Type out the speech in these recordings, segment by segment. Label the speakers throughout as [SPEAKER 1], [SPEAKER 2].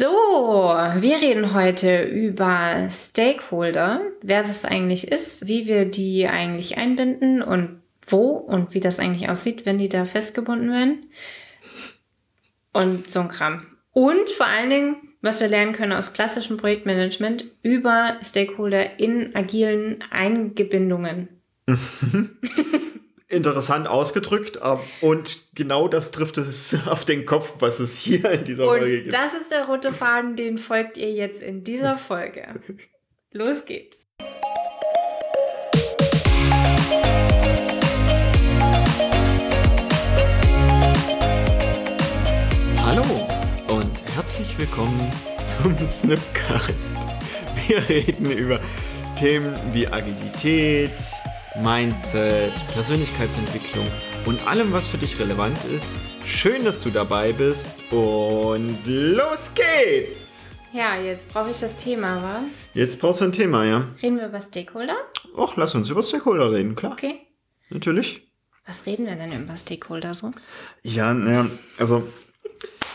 [SPEAKER 1] So, wir reden heute über Stakeholder, wer das eigentlich ist, wie wir die eigentlich einbinden und wo und wie das eigentlich aussieht, wenn die da festgebunden werden. Und so ein Kram. Und vor allen Dingen, was wir lernen können aus klassischem Projektmanagement über Stakeholder in agilen Eingebindungen.
[SPEAKER 2] interessant ausgedrückt. Und genau das trifft es auf den Kopf, was es hier in dieser
[SPEAKER 1] und
[SPEAKER 2] Folge gibt.
[SPEAKER 1] Das ist der rote Faden, den folgt ihr jetzt in dieser Folge. Los geht's.
[SPEAKER 2] Hallo und herzlich willkommen zum Snipcast. Wir reden über Themen wie Agilität, Mindset, Persönlichkeitsentwicklung und allem, was für dich relevant ist. Schön, dass du dabei bist und los geht's!
[SPEAKER 1] Ja, jetzt brauche ich das Thema, wa?
[SPEAKER 2] Jetzt brauchst du ein Thema, ja.
[SPEAKER 1] Reden wir über Stakeholder?
[SPEAKER 2] Och, lass uns über Stakeholder reden, klar.
[SPEAKER 1] Okay.
[SPEAKER 2] Natürlich.
[SPEAKER 1] Was reden wir denn über Stakeholder so?
[SPEAKER 2] Ja, naja, also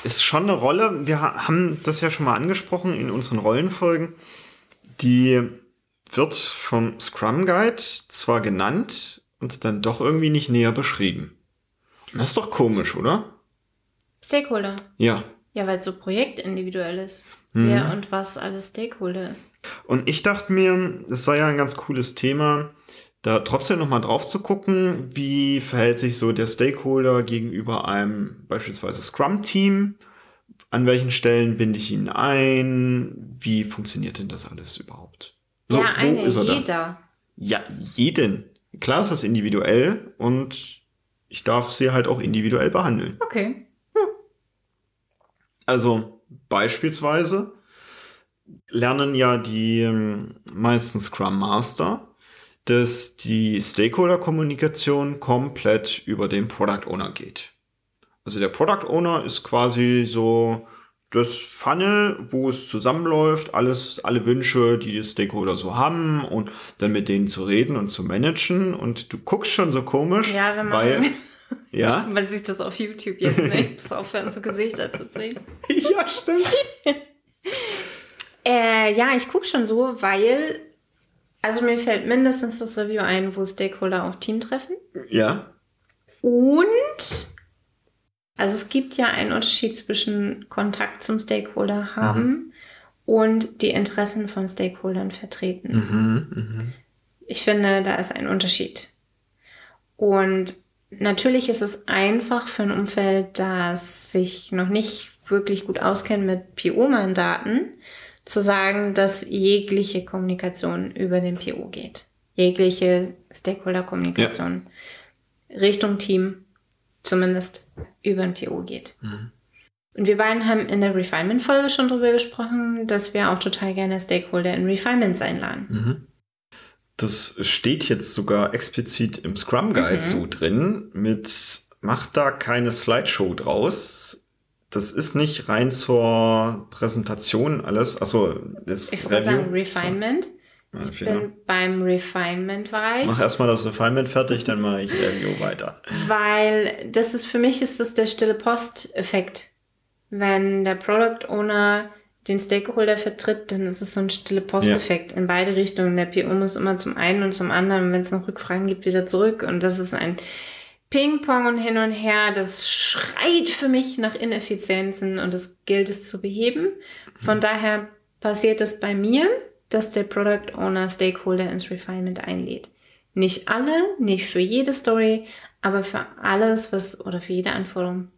[SPEAKER 2] ist schon eine Rolle. Wir haben das ja schon mal angesprochen in unseren Rollenfolgen, die wird vom Scrum Guide zwar genannt und dann doch irgendwie nicht näher beschrieben. Das ist doch komisch, oder?
[SPEAKER 1] Stakeholder.
[SPEAKER 2] Ja.
[SPEAKER 1] Ja, weil es so projektindividuell ist. Mhm. Wer und was alles Stakeholder ist.
[SPEAKER 2] Und ich dachte mir, es sei ja ein ganz cooles Thema, da trotzdem nochmal drauf zu gucken, wie verhält sich so der Stakeholder gegenüber einem beispielsweise Scrum-Team? An welchen Stellen binde ich ihn ein? Wie funktioniert denn das alles überhaupt?
[SPEAKER 1] So, ja, eine, jeder.
[SPEAKER 2] Ja, jeden. Klar ist das individuell und ich darf sie halt auch individuell behandeln.
[SPEAKER 1] Okay.
[SPEAKER 2] Hm. Also beispielsweise lernen ja die ähm, meisten Scrum Master, dass die Stakeholder-Kommunikation komplett über den Product Owner geht. Also der Product Owner ist quasi so das Funnel, wo es zusammenläuft, alles, alle Wünsche, die die Stakeholder so haben und dann mit denen zu reden und zu managen. Und du guckst schon so komisch,
[SPEAKER 1] ja, wenn man
[SPEAKER 2] weil, ja,
[SPEAKER 1] man sieht das auf YouTube jetzt nicht, bis aufhören, so Gesichter zu sehen.
[SPEAKER 2] ja, stimmt.
[SPEAKER 1] äh, ja, ich gucke schon so, weil, also mir fällt mindestens das Review ein, wo Stakeholder auf Team treffen.
[SPEAKER 2] Ja.
[SPEAKER 1] Und also es gibt ja einen Unterschied zwischen Kontakt zum Stakeholder haben mhm. und die Interessen von Stakeholdern vertreten.
[SPEAKER 2] Mhm, mh.
[SPEAKER 1] Ich finde, da ist ein Unterschied. Und natürlich ist es einfach für ein Umfeld, das sich noch nicht wirklich gut auskennt mit PO-Mandaten, zu sagen, dass jegliche Kommunikation über den PO geht. Jegliche Stakeholder-Kommunikation ja. Richtung Team zumindest über ein PO geht. Mhm. Und wir beiden haben in der Refinement-Folge schon darüber gesprochen, dass wir auch total gerne Stakeholder in Refinements einladen.
[SPEAKER 2] Mhm. Das steht jetzt sogar explizit im Scrum Guide mhm. so drin mit macht da keine Slideshow draus. Das ist nicht rein zur Präsentation alles. Also das
[SPEAKER 1] ich würde sagen Refinement. So. Ich ja, bin beim Refinement-Bereich.
[SPEAKER 2] Mach erstmal das Refinement fertig, dann mache ich Review weiter.
[SPEAKER 1] Weil das ist für mich ist das der stille Post-Effekt. Wenn der Product Owner den Stakeholder vertritt, dann ist es so ein stille Post-Effekt ja. in beide Richtungen. Der PO muss immer zum einen und zum anderen, wenn es noch Rückfragen gibt, wieder zurück. Und das ist ein Ping-Pong und hin und her. Das schreit für mich nach Ineffizienzen und das gilt es zu beheben. Von mhm. daher passiert es bei mir dass der Product Owner Stakeholder ins Refinement einlädt. Nicht alle, nicht für jede Story, aber für alles, was, oder für jede Anforderung.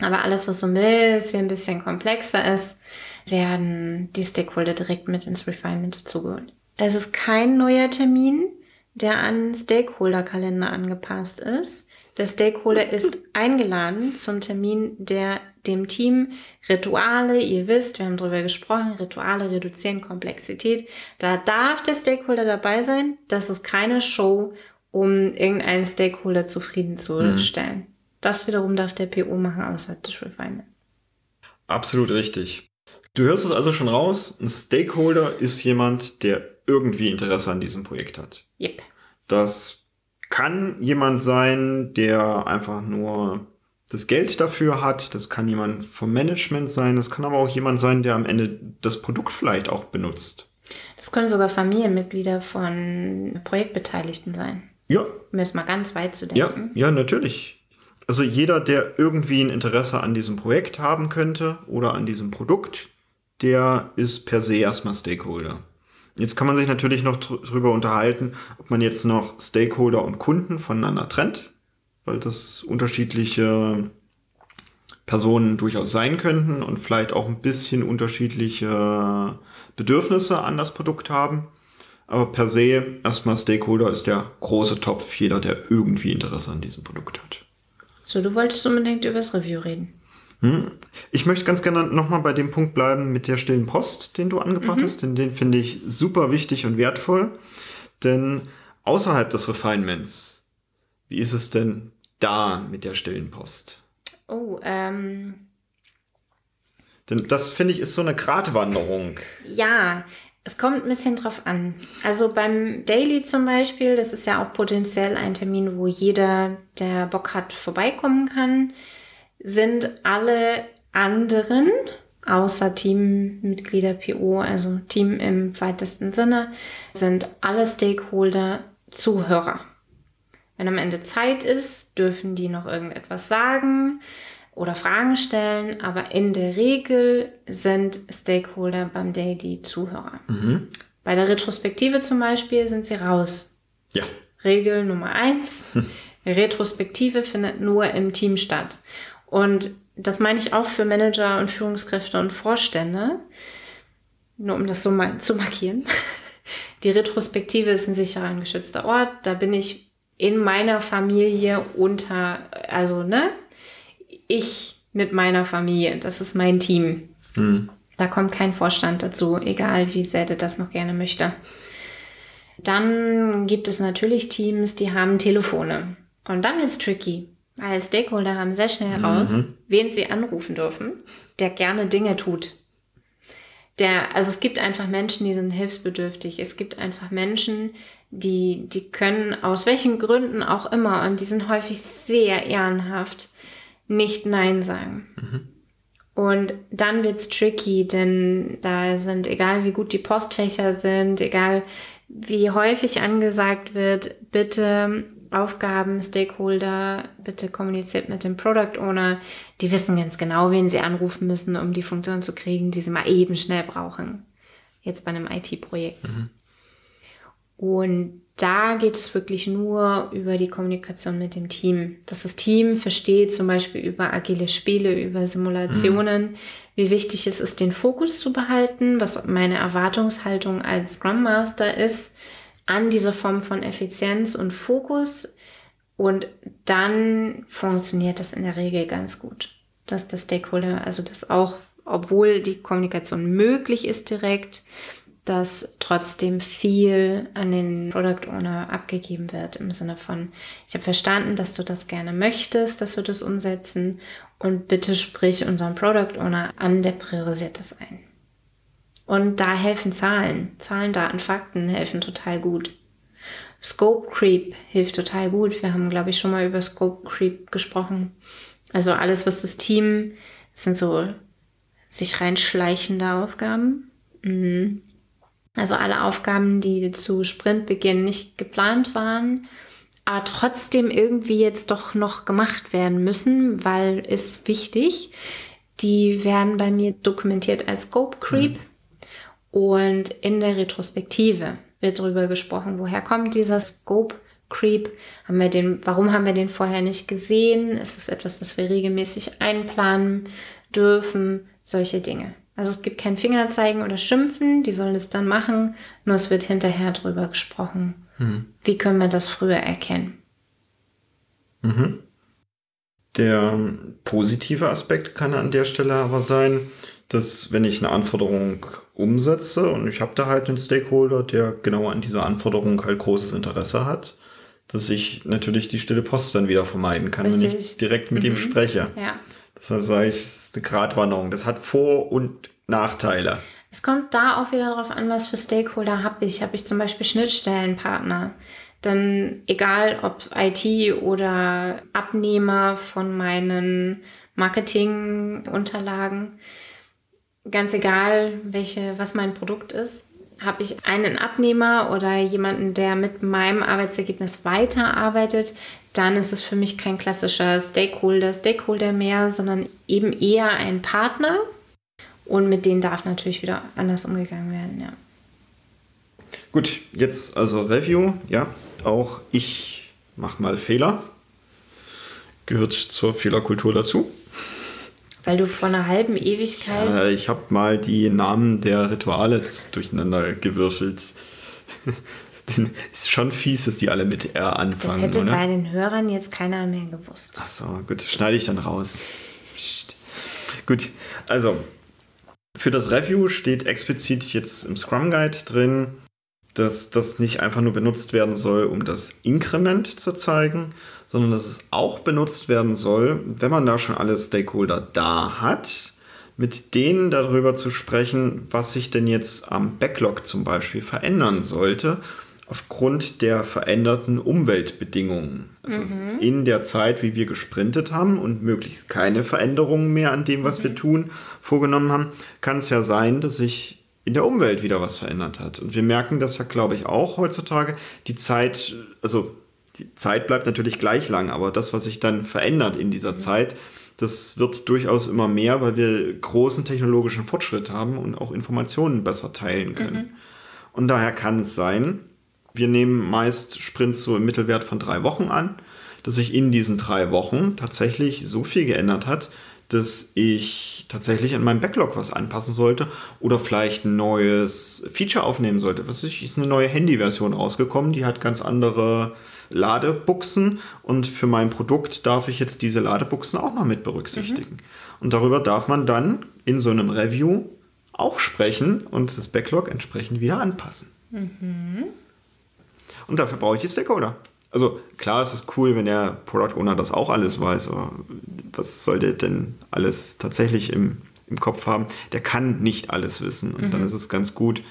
[SPEAKER 1] Aber alles, was so ein bisschen, ein bisschen komplexer ist, werden die Stakeholder direkt mit ins Refinement dazugeholt. Es ist kein neuer Termin, der an Stakeholder-Kalender angepasst ist. Der Stakeholder ist eingeladen zum Termin, der dem Team Rituale, ihr wisst, wir haben darüber gesprochen, Rituale reduzieren Komplexität. Da darf der Stakeholder dabei sein. Das ist keine Show, um irgendeinen Stakeholder zufriedenzustellen. Mhm. Das wiederum darf der PO machen außerhalb des Refinements.
[SPEAKER 2] Absolut richtig. Du hörst es also schon raus, ein Stakeholder ist jemand, der irgendwie Interesse an diesem Projekt hat.
[SPEAKER 1] Yep.
[SPEAKER 2] Das kann jemand sein, der einfach nur das Geld dafür hat. Das kann jemand vom Management sein. Das kann aber auch jemand sein, der am Ende das Produkt vielleicht auch benutzt.
[SPEAKER 1] Das können sogar Familienmitglieder von Projektbeteiligten sein.
[SPEAKER 2] Ja.
[SPEAKER 1] Um jetzt mal ganz weit zu
[SPEAKER 2] Ja,
[SPEAKER 1] denken.
[SPEAKER 2] ja, natürlich. Also jeder, der irgendwie ein Interesse an diesem Projekt haben könnte oder an diesem Produkt, der ist per se erstmal Stakeholder. Jetzt kann man sich natürlich noch drüber unterhalten, ob man jetzt noch Stakeholder und Kunden voneinander trennt, weil das unterschiedliche Personen durchaus sein könnten und vielleicht auch ein bisschen unterschiedliche Bedürfnisse an das Produkt haben. Aber per se erstmal Stakeholder ist der große Topf, jeder, der irgendwie Interesse an diesem Produkt hat.
[SPEAKER 1] So, du wolltest unbedingt über das Review reden.
[SPEAKER 2] Ich möchte ganz gerne nochmal bei dem Punkt bleiben mit der stillen Post, den du angebracht hast, denn den finde ich super wichtig und wertvoll. Denn außerhalb des Refinements, wie ist es denn da mit der stillen Post?
[SPEAKER 1] Oh, ähm,
[SPEAKER 2] Denn das finde ich ist so eine Gratwanderung.
[SPEAKER 1] ja, es kommt ein bisschen drauf an. Also beim Daily zum Beispiel, das ist ja auch potenziell ein Termin, wo jeder, der Bock hat, vorbeikommen kann, sind alle anderen, außer Teammitglieder PO, also Team im weitesten Sinne, sind alle Stakeholder Zuhörer. Wenn am Ende Zeit ist, dürfen die noch irgendetwas sagen oder Fragen stellen, aber in der Regel sind Stakeholder beim Daily Zuhörer. Bei der Retrospektive zum Beispiel sind sie raus.
[SPEAKER 2] Ja.
[SPEAKER 1] Regel Nummer eins: Retrospektive findet nur im Team statt. Und das meine ich auch für Manager und Führungskräfte und Vorstände, nur um das so mal zu markieren. Die Retrospektive ist ein sicherer, ein geschützter Ort. Da bin ich in meiner Familie unter, also ne, ich mit meiner Familie. Das ist mein Team. Da kommt kein Vorstand dazu, egal wie sehr der das noch gerne möchte. Dann gibt es natürlich Teams, die haben Telefone. Und dann ist tricky. Weil Stakeholder haben sehr schnell heraus, wen sie anrufen dürfen, der gerne Dinge tut. Der, also es gibt einfach Menschen, die sind hilfsbedürftig. Es gibt einfach Menschen, die, die können aus welchen Gründen auch immer, und die sind häufig sehr ehrenhaft, nicht Nein sagen. Und dann wird's tricky, denn da sind, egal wie gut die Postfächer sind, egal wie häufig angesagt wird, bitte Aufgaben, Stakeholder, bitte kommuniziert mit dem Product Owner. Die wissen ganz genau, wen sie anrufen müssen, um die Funktion zu kriegen, die sie mal eben schnell brauchen. Jetzt bei einem IT-Projekt. Und da geht es wirklich nur über die Kommunikation mit dem Team. Dass das Team versteht zum Beispiel über agile Spiele, über Simulationen, wie wichtig es ist, den Fokus zu behalten, was meine Erwartungshaltung als Scrum Master ist, an diese Form von Effizienz und Fokus. Und dann funktioniert das in der Regel ganz gut. Dass der Stakeholder, also dass auch, obwohl die Kommunikation möglich ist direkt, dass trotzdem viel an den Product Owner abgegeben wird im Sinne von, ich habe verstanden, dass du das gerne möchtest, dass wir das umsetzen und bitte sprich unseren Product Owner an, der priorisiert das ein. Und da helfen Zahlen. Zahlen, Daten, Fakten helfen total gut. Scope Creep hilft total gut. Wir haben, glaube ich, schon mal über Scope Creep gesprochen. Also alles, was das Team, das sind so sich reinschleichende Aufgaben. Mhm. Also alle Aufgaben, die zu Sprintbeginn nicht geplant waren, aber trotzdem irgendwie jetzt doch noch gemacht werden müssen, weil ist wichtig. Die werden bei mir dokumentiert als Scope Creep. Und in der Retrospektive wird darüber gesprochen, woher kommt dieser Scope Creep? Haben wir den, warum haben wir den vorher nicht gesehen? Ist es etwas, das wir regelmäßig einplanen dürfen? Solche Dinge. Also es gibt kein Fingerzeigen oder Schimpfen, die sollen es dann machen, nur es wird hinterher drüber gesprochen. Wie können wir das früher erkennen?
[SPEAKER 2] Der positive Aspekt kann an der Stelle aber sein, dass wenn ich eine Anforderung umsetze und ich habe da halt einen Stakeholder, der genau an dieser Anforderung halt großes Interesse hat, dass ich natürlich die stille Post dann wieder vermeiden kann, wenn
[SPEAKER 1] Richtig.
[SPEAKER 2] ich direkt mit ihm spreche.
[SPEAKER 1] Ja.
[SPEAKER 2] Deshalb sage ich, es ist eine Gratwanderung. Das hat Vor- und Nachteile.
[SPEAKER 1] Es kommt da auch wieder darauf an, was für Stakeholder habe ich. Habe ich zum Beispiel Schnittstellenpartner, dann egal ob IT oder Abnehmer von meinen Marketingunterlagen, ganz egal welche, was mein Produkt ist, habe ich einen Abnehmer oder jemanden, der mit meinem Arbeitsergebnis weiterarbeitet, dann ist es für mich kein klassischer Stakeholder, Stakeholder mehr, sondern eben eher ein Partner. Und mit denen darf natürlich wieder anders umgegangen werden, ja.
[SPEAKER 2] Gut, jetzt also Review, ja. Auch ich mache mal Fehler. Gehört zur Fehlerkultur dazu.
[SPEAKER 1] Weil du vor einer halben Ewigkeit.
[SPEAKER 2] Ja, ich habe mal die Namen der Rituale durcheinander gewürfelt. ist schon fies, dass die alle mit R anfangen.
[SPEAKER 1] Das hätte oder? bei den Hörern jetzt keiner mehr gewusst.
[SPEAKER 2] Ach so, gut, schneide ich dann raus. Psst. Gut, also für das Review steht explizit jetzt im Scrum Guide drin, dass das nicht einfach nur benutzt werden soll, um das Inkrement zu zeigen, sondern dass es auch benutzt werden soll, wenn man da schon alle Stakeholder da hat, mit denen darüber zu sprechen, was sich denn jetzt am Backlog zum Beispiel verändern sollte, aufgrund der veränderten Umweltbedingungen. Also mhm. in der Zeit, wie wir gesprintet haben und möglichst keine Veränderungen mehr an dem, was mhm. wir tun, vorgenommen haben, kann es ja sein, dass sich in der Umwelt wieder was verändert hat. Und wir merken das ja, glaube ich, auch heutzutage. Die Zeit, also die Zeit bleibt natürlich gleich lang, aber das, was sich dann verändert in dieser mhm. Zeit, das wird durchaus immer mehr, weil wir großen technologischen Fortschritt haben und auch Informationen besser teilen können. Mhm. Und daher kann es sein, wir nehmen meist Sprints so im Mittelwert von drei Wochen an, dass sich in diesen drei Wochen tatsächlich so viel geändert hat, dass ich tatsächlich an meinem Backlog was anpassen sollte oder vielleicht ein neues Feature aufnehmen sollte. Was ist, ist eine neue Handy-Version rausgekommen, die hat ganz andere Ladebuchsen und für mein Produkt darf ich jetzt diese Ladebuchsen auch noch mit berücksichtigen. Mhm. Und darüber darf man dann in so einem Review auch sprechen und das Backlog entsprechend wieder anpassen. Mhm. Und dafür brauche ich die Stakeholder. Also klar, es ist cool, wenn der Product Owner das auch alles weiß, aber was soll der denn alles tatsächlich im, im Kopf haben? Der kann nicht alles wissen. Und mhm. dann ist es ganz gut,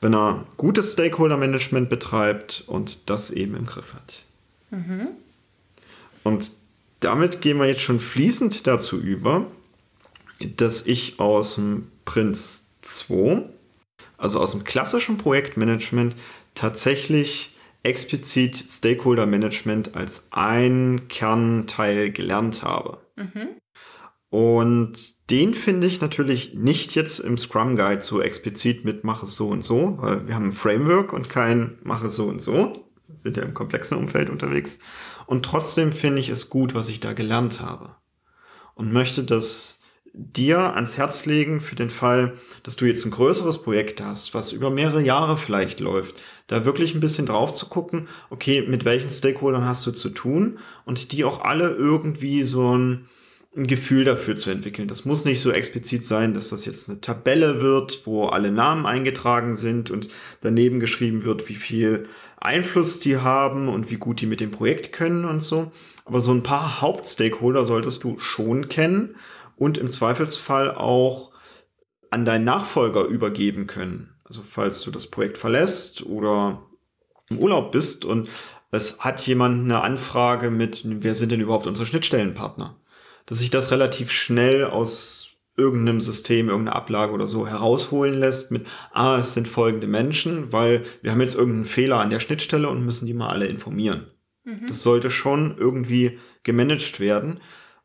[SPEAKER 2] wenn er gutes Stakeholder-Management betreibt und das eben im Griff hat. Mhm. Und damit gehen wir jetzt schon fließend dazu über, dass ich aus dem Prinz 2, also aus dem klassischen Projektmanagement, tatsächlich explizit Stakeholder Management als ein Kernteil gelernt habe. Mhm. Und den finde ich natürlich nicht jetzt im Scrum Guide so explizit mit mach es so und so, weil wir haben ein Framework und kein mach es so und so. Wir sind ja im komplexen Umfeld unterwegs. Und trotzdem finde ich es gut, was ich da gelernt habe. Und möchte das dir ans Herz legen für den Fall, dass du jetzt ein größeres Projekt hast, was über mehrere Jahre vielleicht läuft, da wirklich ein bisschen drauf zu gucken, okay, mit welchen Stakeholdern hast du zu tun und die auch alle irgendwie so ein, ein Gefühl dafür zu entwickeln. Das muss nicht so explizit sein, dass das jetzt eine Tabelle wird, wo alle Namen eingetragen sind und daneben geschrieben wird, wie viel Einfluss die haben und wie gut die mit dem Projekt können und so. Aber so ein paar Hauptstakeholder solltest du schon kennen und im Zweifelsfall auch an deinen Nachfolger übergeben können. Also falls du das Projekt verlässt oder im Urlaub bist und es hat jemand eine Anfrage mit, wer sind denn überhaupt unsere Schnittstellenpartner? Dass sich das relativ schnell aus irgendeinem System, irgendeiner Ablage oder so herausholen lässt mit, ah, es sind folgende Menschen, weil wir haben jetzt irgendeinen Fehler an der Schnittstelle und müssen die mal alle informieren. Mhm. Das sollte schon irgendwie gemanagt werden.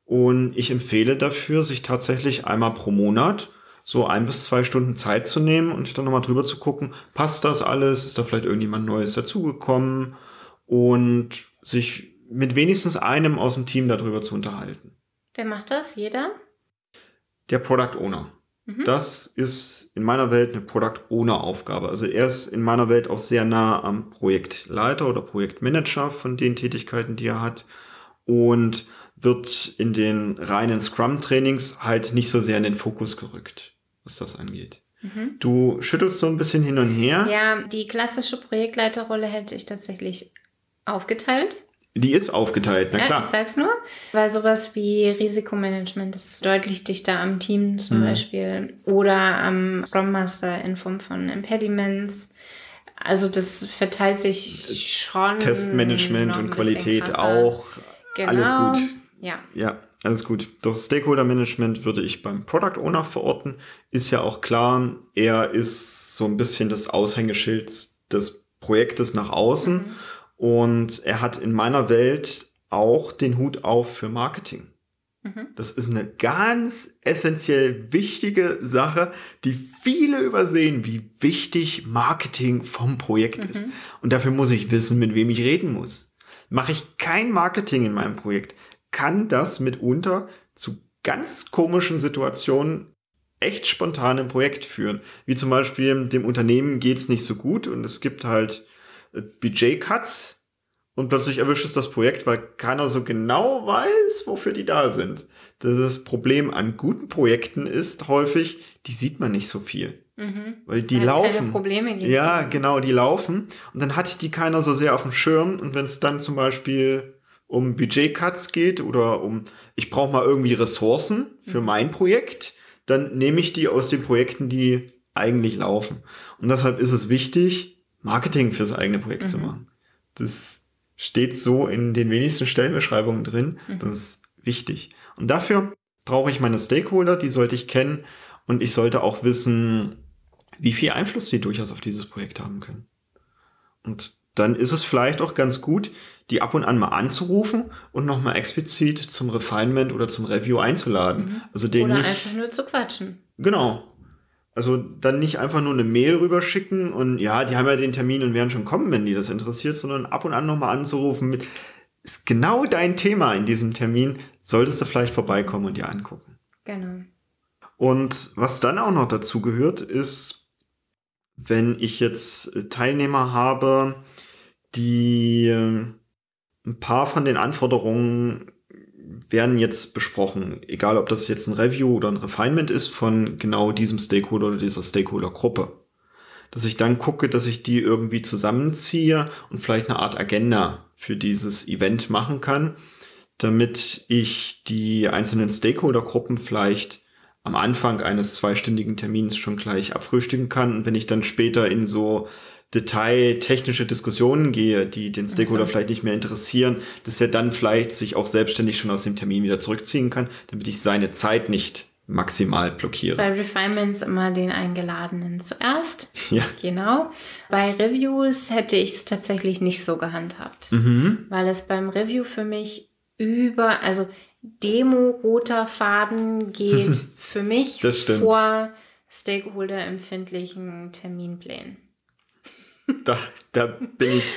[SPEAKER 2] Und ich empfehle dafür, sich tatsächlich einmal pro Monat so ein bis zwei Stunden Zeit zu nehmen und dann nochmal drüber zu gucken, passt das alles? Ist da vielleicht irgendjemand Neues dazugekommen? Und sich mit wenigstens einem aus dem Team darüber zu unterhalten.
[SPEAKER 1] Wer macht das? Jeder?
[SPEAKER 2] Der Product Owner. Mhm. Das ist in meiner Welt eine Product Owner Aufgabe. Also er ist in meiner Welt auch sehr nah am Projektleiter oder Projektmanager von den Tätigkeiten, die er hat. Und wird in den reinen Scrum-Trainings halt nicht so sehr in den Fokus gerückt, was das angeht. Mhm. Du schüttelst so ein bisschen hin und her.
[SPEAKER 1] Ja, die klassische Projektleiterrolle hätte ich tatsächlich aufgeteilt.
[SPEAKER 2] Die ist aufgeteilt, na klar.
[SPEAKER 1] Ja, ich sag's nur. Weil sowas wie Risikomanagement ist deutlich dichter am Team zum mhm. Beispiel oder am Scrum Master in Form von Impediments Also das verteilt sich schon.
[SPEAKER 2] Testmanagement und Qualität auch. Genau. Alles gut. Ja. Ja, alles gut. Doch Stakeholder Management würde ich beim Product Owner verorten. Ist ja auch klar, er ist so ein bisschen das Aushängeschild des Projektes nach außen. Mhm. Und er hat in meiner Welt auch den Hut auf für Marketing. Mhm. Das ist eine ganz essentiell wichtige Sache, die viele übersehen, wie wichtig Marketing vom Projekt mhm. ist. Und dafür muss ich wissen, mit wem ich reden muss. Mache ich kein Marketing in meinem Projekt, kann das mitunter zu ganz komischen Situationen echt spontan im Projekt führen. Wie zum Beispiel dem Unternehmen geht's nicht so gut und es gibt halt Budget-Cuts und plötzlich erwischt es das Projekt, weil keiner so genau weiß, wofür die da sind. Das Problem an guten Projekten ist häufig, die sieht man nicht so viel. Mhm. Weil die weil laufen. Probleme gibt. Ja, genau, die laufen. Und dann hat die keiner so sehr auf dem Schirm. Und wenn es dann zum Beispiel um Budget-Cuts geht oder um, ich brauche mal irgendwie Ressourcen für mhm. mein Projekt, dann nehme ich die aus den Projekten, die eigentlich laufen. Und deshalb ist es wichtig, Marketing fürs eigene Projekt mhm. zu machen. Das steht so in den wenigsten Stellenbeschreibungen drin. Mhm. Das ist wichtig. Und dafür brauche ich meine Stakeholder, die sollte ich kennen und ich sollte auch wissen, wie viel Einfluss sie durchaus auf dieses Projekt haben können. Und dann ist es vielleicht auch ganz gut, die ab und an mal anzurufen und nochmal explizit zum Refinement oder zum Review einzuladen. Mhm. Also den oder nicht, einfach nur zu quatschen. Genau. Also dann nicht einfach nur eine Mail rüberschicken und ja, die haben ja den Termin und werden schon kommen, wenn die das interessiert, sondern ab und an nochmal anzurufen mit, ist genau dein Thema in diesem Termin, solltest du vielleicht vorbeikommen und dir angucken. Genau. Und was dann auch noch dazu gehört, ist, wenn ich jetzt Teilnehmer habe, die äh, ein paar von den Anforderungen werden jetzt besprochen, egal ob das jetzt ein Review oder ein Refinement ist von genau diesem Stakeholder oder dieser Stakeholder-Gruppe. Dass ich dann gucke, dass ich die irgendwie zusammenziehe und vielleicht eine Art Agenda für dieses Event machen kann, damit ich die einzelnen Stakeholder-Gruppen vielleicht am Anfang eines zweistündigen Termins schon gleich abfrühstücken kann. Und wenn ich dann später in so detailtechnische Diskussionen gehe, die den Stakeholder vielleicht nicht mehr interessieren, dass er dann vielleicht sich auch selbstständig schon aus dem Termin wieder zurückziehen kann, damit ich seine Zeit nicht maximal blockiere.
[SPEAKER 1] Bei Refinements immer den Eingeladenen zuerst. Ja. Genau. Bei Reviews hätte ich es tatsächlich nicht so gehandhabt, mhm. weil es beim Review für mich über, also Demo roter Faden geht für mich vor Stakeholder-empfindlichen Terminplänen.
[SPEAKER 2] Da, da bin ich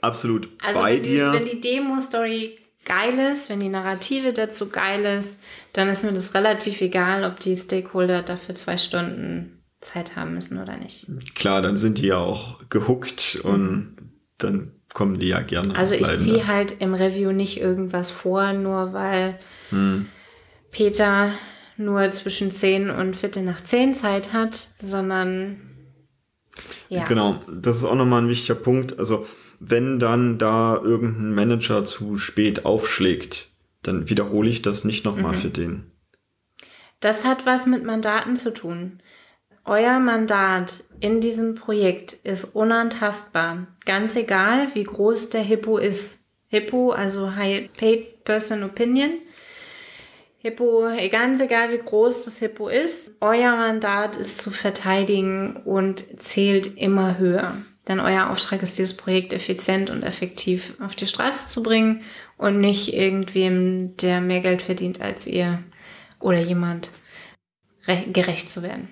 [SPEAKER 2] absolut also bei
[SPEAKER 1] wenn die, dir. Wenn die Demo-Story geil ist, wenn die Narrative dazu geil ist, dann ist mir das relativ egal, ob die Stakeholder dafür zwei Stunden Zeit haben müssen oder nicht.
[SPEAKER 2] Klar, dann sind die ja auch gehuckt mhm. und dann kommen die ja gerne.
[SPEAKER 1] Also ich ziehe halt im Review nicht irgendwas vor, nur weil hm. Peter nur zwischen 10 und Viertel nach 10 Zeit hat, sondern
[SPEAKER 2] ja. Genau, das ist auch nochmal ein wichtiger Punkt. Also wenn dann da irgendein Manager zu spät aufschlägt, dann wiederhole ich das nicht nochmal mhm. für den.
[SPEAKER 1] Das hat was mit Mandaten zu tun. Euer Mandat in diesem Projekt ist unantastbar. Ganz egal, wie groß der Hippo ist. Hippo, also High Paid Person Opinion, Hippo, ganz egal wie groß das Hippo ist, euer Mandat ist zu verteidigen und zählt immer höher. Denn euer Auftrag ist, dieses Projekt effizient und effektiv auf die Straße zu bringen und nicht irgendwem, der mehr Geld verdient als ihr oder jemand, gerecht zu werden.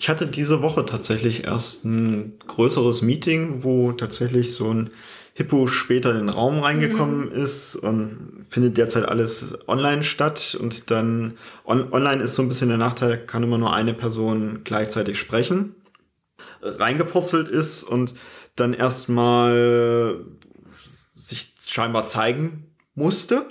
[SPEAKER 2] Ich hatte diese Woche tatsächlich erst ein größeres Meeting, wo tatsächlich so ein Hippo später in den Raum reingekommen mhm. ist und findet derzeit alles online statt und dann on online ist so ein bisschen der Nachteil, kann immer nur eine Person gleichzeitig sprechen, reingepurzelt ist und dann erstmal sich scheinbar zeigen musste.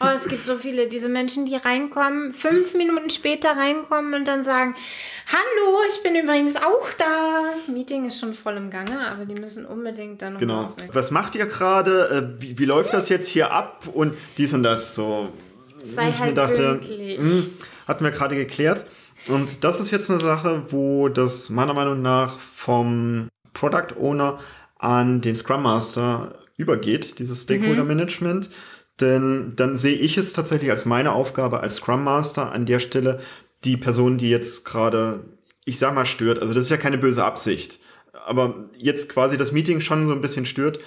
[SPEAKER 1] Oh, es gibt so viele, diese Menschen, die reinkommen, fünf Minuten später reinkommen und dann sagen, Hallo, ich bin übrigens auch da. Das Meeting ist schon voll im Gange, aber die müssen unbedingt dann noch
[SPEAKER 2] Genau. Was macht ihr gerade? Äh, wie, wie, läuft das jetzt hier ab? Und dies und das so. Sei ich halt mir dachte, mh, hm, hatten wir gerade geklärt. Und das ist jetzt eine Sache, wo das meiner Meinung nach vom Product Owner an den Scrum Master übergeht, dieses Stakeholder Management. Mhm. Denn dann sehe ich es tatsächlich als meine Aufgabe als Scrum Master an der Stelle, die Person, die jetzt gerade, ich sag mal, stört. Also das ist ja keine böse Absicht. Aber jetzt quasi das Meeting schon so ein bisschen stört,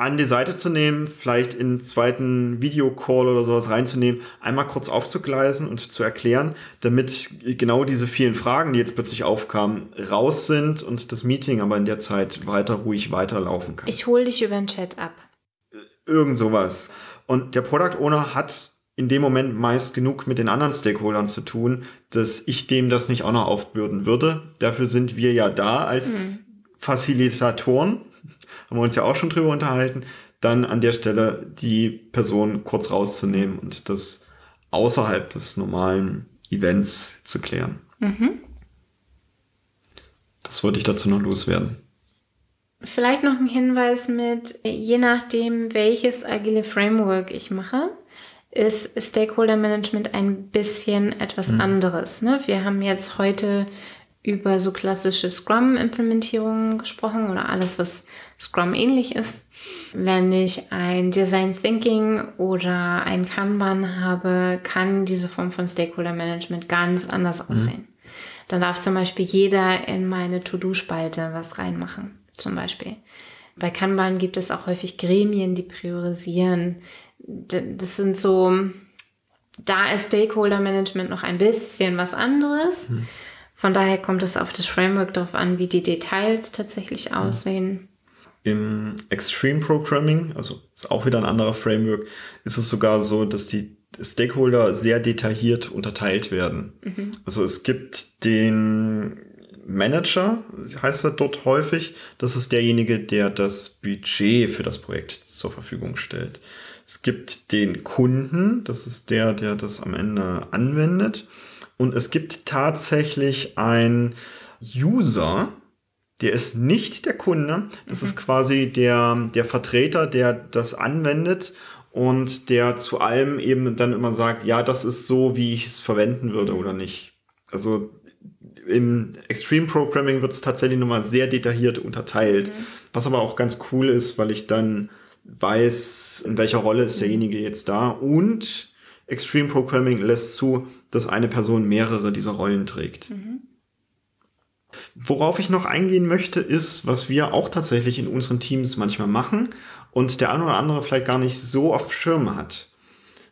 [SPEAKER 2] an die Seite zu nehmen, vielleicht in einen zweiten Videocall oder sowas reinzunehmen, einmal kurz aufzugleisen und zu erklären, damit genau diese vielen Fragen, die jetzt plötzlich aufkamen, raus sind und das Meeting aber in der Zeit weiter ruhig weiterlaufen kann.
[SPEAKER 1] Ich hole dich über den Chat ab.
[SPEAKER 2] Irgend sowas. Und der Product Owner hat in dem Moment meist genug mit den anderen Stakeholdern zu tun, dass ich dem das nicht auch noch aufbürden würde. Dafür sind wir ja da als hm. Facilitatoren haben wir uns ja auch schon drüber unterhalten, dann an der Stelle die Person kurz rauszunehmen und das außerhalb des normalen Events zu klären. Mhm. Das wollte ich dazu noch loswerden.
[SPEAKER 1] Vielleicht noch ein Hinweis mit, je nachdem, welches agile Framework ich mache, ist Stakeholder Management ein bisschen etwas mhm. anderes. Ne? Wir haben jetzt heute über so klassische Scrum-Implementierungen gesprochen oder alles, was Scrum ähnlich ist. Wenn ich ein Design Thinking oder ein Kanban habe, kann diese Form von Stakeholder Management ganz anders mhm. aussehen. Dann darf zum Beispiel jeder in meine To-Do-Spalte was reinmachen, zum Beispiel. Bei Kanban gibt es auch häufig Gremien, die priorisieren. Das sind so, da ist Stakeholder Management noch ein bisschen was anderes. Mhm. Von daher kommt es auf das Framework darauf an, wie die Details tatsächlich aussehen.
[SPEAKER 2] Im Extreme Programming, also ist auch wieder ein anderer Framework, ist es sogar so, dass die Stakeholder sehr detailliert unterteilt werden. Mhm. Also es gibt den Manager, heißt er dort häufig. Das ist derjenige, der das Budget für das Projekt zur Verfügung stellt. Es gibt den Kunden, das ist der, der das am Ende anwendet. Und es gibt tatsächlich ein User, der ist nicht der Kunde, das mhm. ist quasi der, der Vertreter, der das anwendet und der zu allem eben dann immer sagt, ja, das ist so, wie ich es verwenden würde oder nicht. Also im Extreme Programming wird es tatsächlich nochmal sehr detailliert unterteilt, mhm. was aber auch ganz cool ist, weil ich dann weiß, in welcher Rolle ist derjenige jetzt da und Extreme Programming lässt zu, dass eine Person mehrere dieser Rollen trägt. Mhm. Worauf ich noch eingehen möchte, ist, was wir auch tatsächlich in unseren Teams manchmal machen und der eine oder andere vielleicht gar nicht so auf Schirm hat.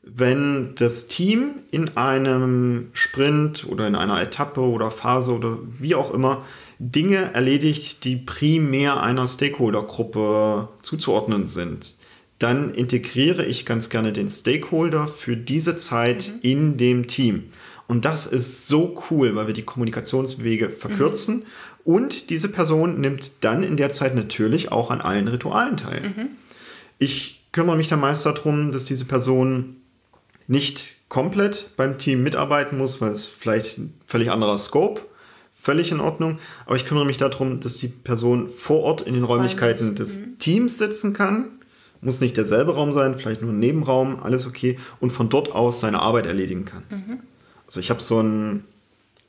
[SPEAKER 2] Wenn das Team in einem Sprint oder in einer Etappe oder Phase oder wie auch immer Dinge erledigt, die primär einer Stakeholder-Gruppe zuzuordnen sind, dann integriere ich ganz gerne den Stakeholder für diese Zeit mhm. in dem Team. Und das ist so cool, weil wir die Kommunikationswege verkürzen. Mhm. Und diese Person nimmt dann in der Zeit natürlich auch an allen Ritualen teil. Mhm. Ich kümmere mich dann meist darum, dass diese Person nicht komplett beim Team mitarbeiten muss, weil es vielleicht ein völlig anderer Scope völlig in Ordnung. Aber ich kümmere mich darum, dass die Person vor Ort in den Räumlichkeiten des mhm. Teams sitzen kann muss nicht derselbe Raum sein, vielleicht nur ein Nebenraum, alles okay. Und von dort aus seine Arbeit erledigen kann. Mhm. Also ich habe so einen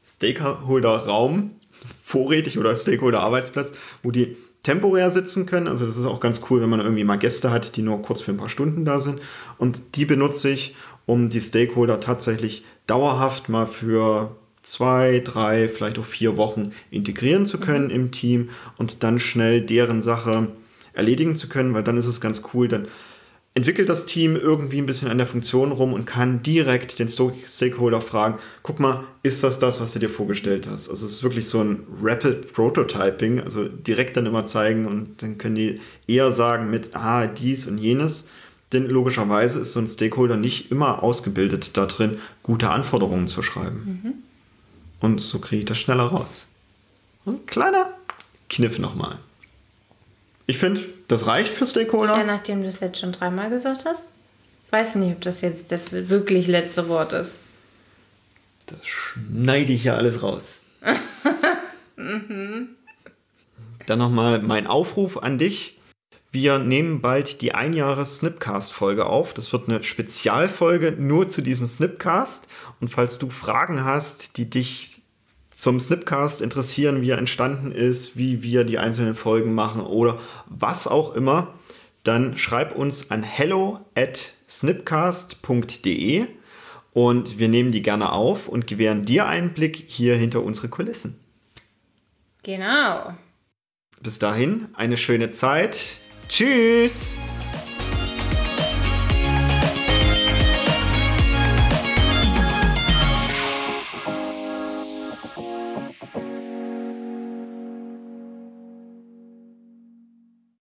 [SPEAKER 2] Stakeholder-Raum, vorrätig oder Stakeholder-Arbeitsplatz, wo die temporär sitzen können. Also das ist auch ganz cool, wenn man irgendwie mal Gäste hat, die nur kurz für ein paar Stunden da sind. Und die benutze ich, um die Stakeholder tatsächlich dauerhaft mal für zwei, drei, vielleicht auch vier Wochen integrieren zu können mhm. im Team und dann schnell deren Sache erledigen zu können, weil dann ist es ganz cool, dann entwickelt das Team irgendwie ein bisschen an der Funktion rum und kann direkt den Stakeholder fragen, guck mal, ist das das, was du dir vorgestellt hast? Also es ist wirklich so ein Rapid Prototyping, also direkt dann immer zeigen und dann können die eher sagen mit, ah, dies und jenes. Denn logischerweise ist so ein Stakeholder nicht immer ausgebildet da drin, gute Anforderungen zu schreiben. Mhm. Und so kriege ich das schneller raus. Ein kleiner Kniff nochmal. Ich finde, das reicht für Stakeholder.
[SPEAKER 1] Ja, nachdem du es jetzt schon dreimal gesagt hast. Weiß nicht, ob das jetzt das wirklich letzte Wort ist.
[SPEAKER 2] Das schneide ich ja alles raus. mhm. Dann nochmal mein Aufruf an dich. Wir nehmen bald die Einjahres-Snipcast-Folge auf. Das wird eine Spezialfolge nur zu diesem Snipcast. Und falls du Fragen hast, die dich zum Snipcast interessieren, wie er entstanden ist, wie wir die einzelnen Folgen machen oder was auch immer, dann schreib uns an hello at snipcast.de und wir nehmen die gerne auf und gewähren dir einen Blick hier hinter unsere Kulissen.
[SPEAKER 1] Genau.
[SPEAKER 2] Bis dahin, eine schöne Zeit. Tschüss!